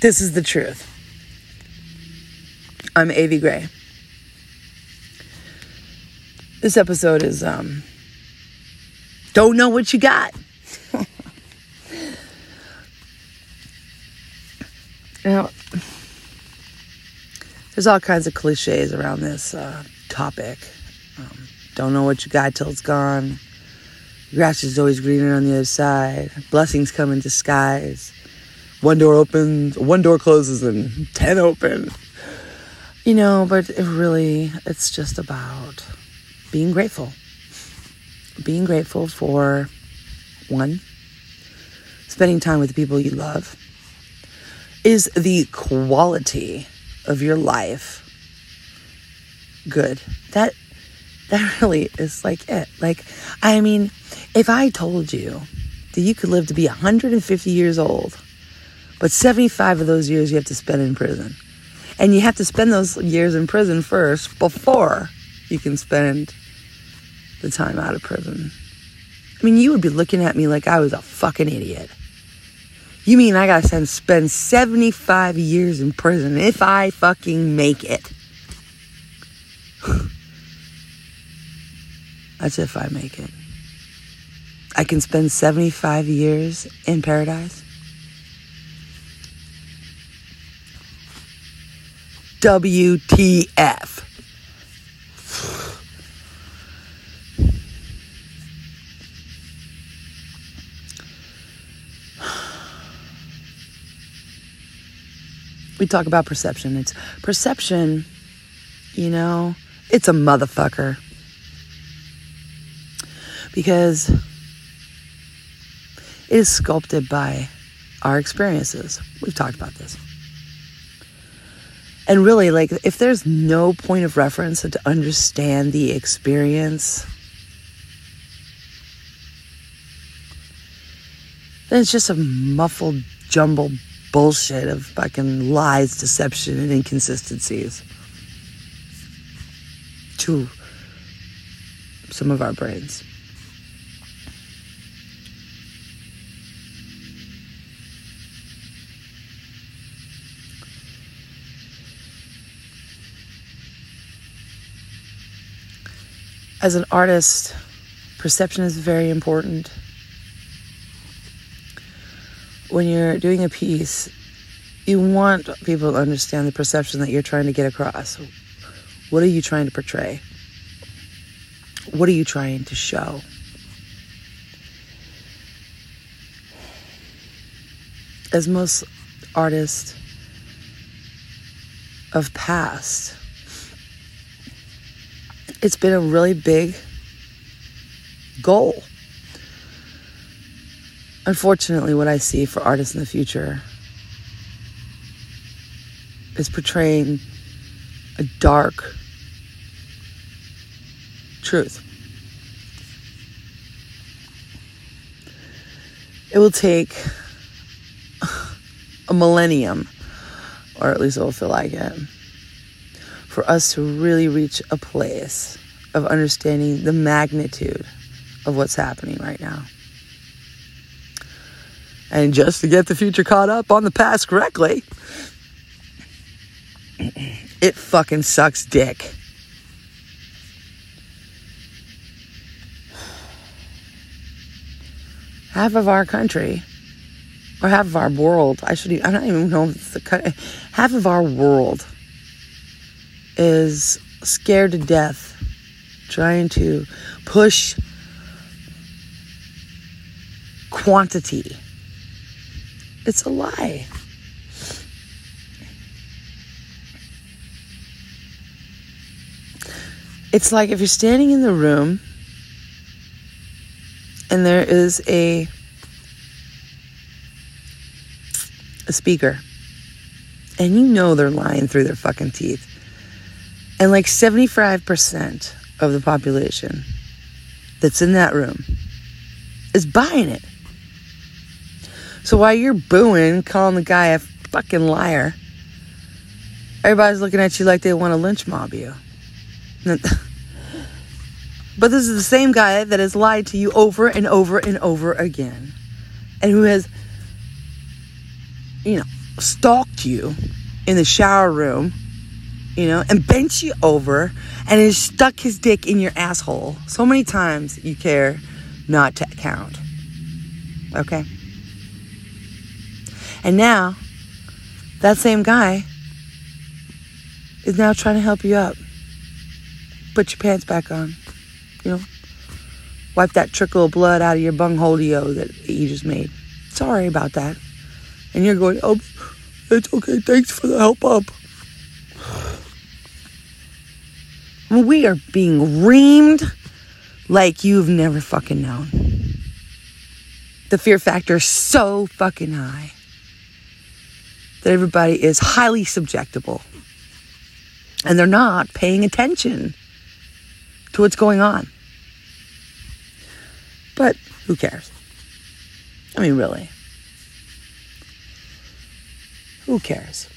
this is the truth. I'm Avi Gray. This episode is um don't know what you got. now there's all kinds of cliches around this uh, topic. Um, don't know what you got till it's gone. Grass is always greener on the other side. Blessings come in disguise. One door opens, one door closes, and ten open. You know, but it really, it's just about being grateful. Being grateful for one, spending time with the people you love. Is the quality of your life good? That that really is like it. Like, I mean, if I told you that you could live to be 150 years old, but 75 of those years you have to spend in prison, and you have to spend those years in prison first before you can spend the time out of prison. I mean, you would be looking at me like I was a fucking idiot. You mean I gotta spend 75 years in prison if I fucking make it? That's if I make it. I can spend 75 years in paradise. WTF. We talk about perception. It's perception, you know, it's a motherfucker. Because it is sculpted by our experiences. We've talked about this. And really, like, if there's no point of reference to understand the experience, then it's just a muffled, jumbled bullshit of fucking lies, deception, and inconsistencies to some of our brains. As an artist, perception is very important. When you're doing a piece, you want people to understand the perception that you're trying to get across. What are you trying to portray? What are you trying to show? As most artists of past it's been a really big goal. Unfortunately, what I see for artists in the future is portraying a dark truth. It will take a millennium, or at least it will feel like it for us to really reach a place of understanding the magnitude of what's happening right now. And just to get the future caught up on the past correctly, it fucking sucks dick. Half of our country, or half of our world, I should, I don't even know if it's the, half of our world is scared to death trying to push quantity. It's a lie. It's like if you're standing in the room and there is a a speaker and you know they're lying through their fucking teeth and like 75% of the population that's in that room is buying it. So while you're booing, calling the guy a fucking liar, everybody's looking at you like they want to lynch mob you. But this is the same guy that has lied to you over and over and over again. And who has, you know, stalked you in the shower room, you know, and bent you over and has stuck his dick in your asshole so many times you care not to count. Okay? And now, that same guy is now trying to help you up. Put your pants back on. You know, wipe that trickle of blood out of your bungholio that you just made. Sorry about that. And you're going, oh, it's okay. Thanks for the help up. We are being reamed like you've never fucking known. The fear factor is so fucking high that everybody is highly subjectable and they're not paying attention to what's going on. But who cares? I mean, really. Who cares?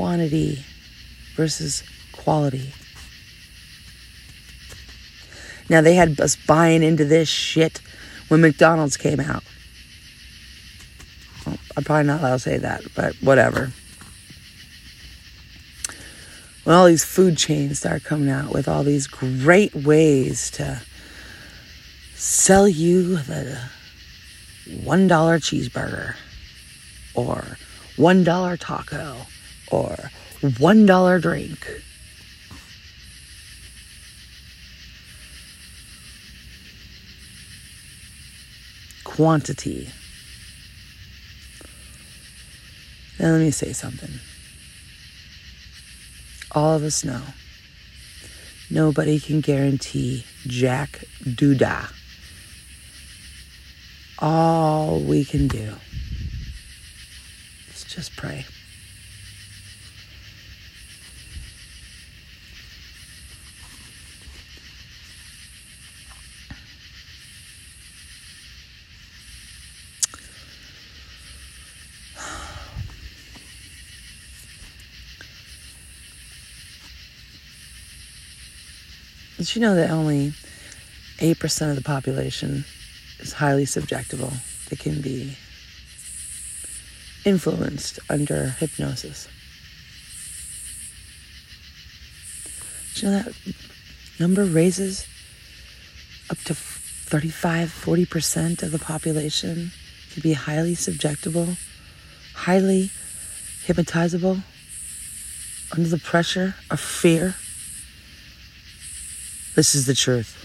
Quantity versus quality. Now, they had us buying into this shit when McDonald's came out. Well, I'm probably not allowed to say that, but whatever. When all these food chains start coming out with all these great ways to sell you the $1 cheeseburger or $1 taco or $1 drink quantity. Now, let me say something. All of us know nobody can guarantee Jack Doodah. All we can do is just pray. Did you know that only 8% of the population is highly subjectable? They can be influenced under hypnosis. Did you know that number raises up to 35, 40% of the population to be highly subjectable, highly hypnotizable under the pressure of fear? This is the truth.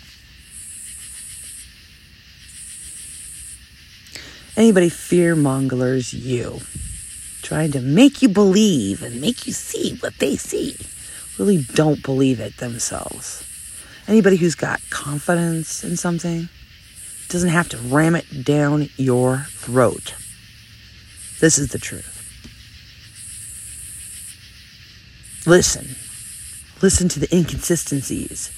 Anybody fear mongers you, trying to make you believe and make you see what they see, really don't believe it themselves. Anybody who's got confidence in something doesn't have to ram it down your throat. This is the truth. Listen. Listen to the inconsistencies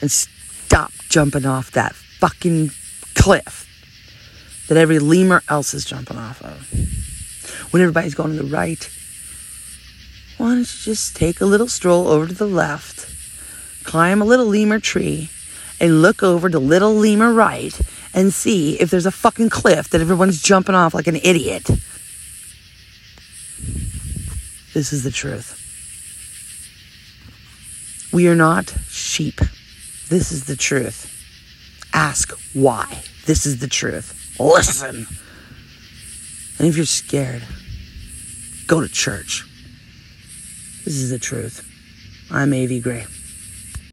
and stop jumping off that fucking cliff that every lemur else is jumping off of. When everybody's going to the right, why don't you just take a little stroll over to the left, climb a little lemur tree, and look over to little lemur right and see if there's a fucking cliff that everyone's jumping off like an idiot. This is the truth. We are not sheep. This is the truth. Ask why. This is the truth. Listen. And if you're scared, go to church. This is the truth. I'm A.V. Gray.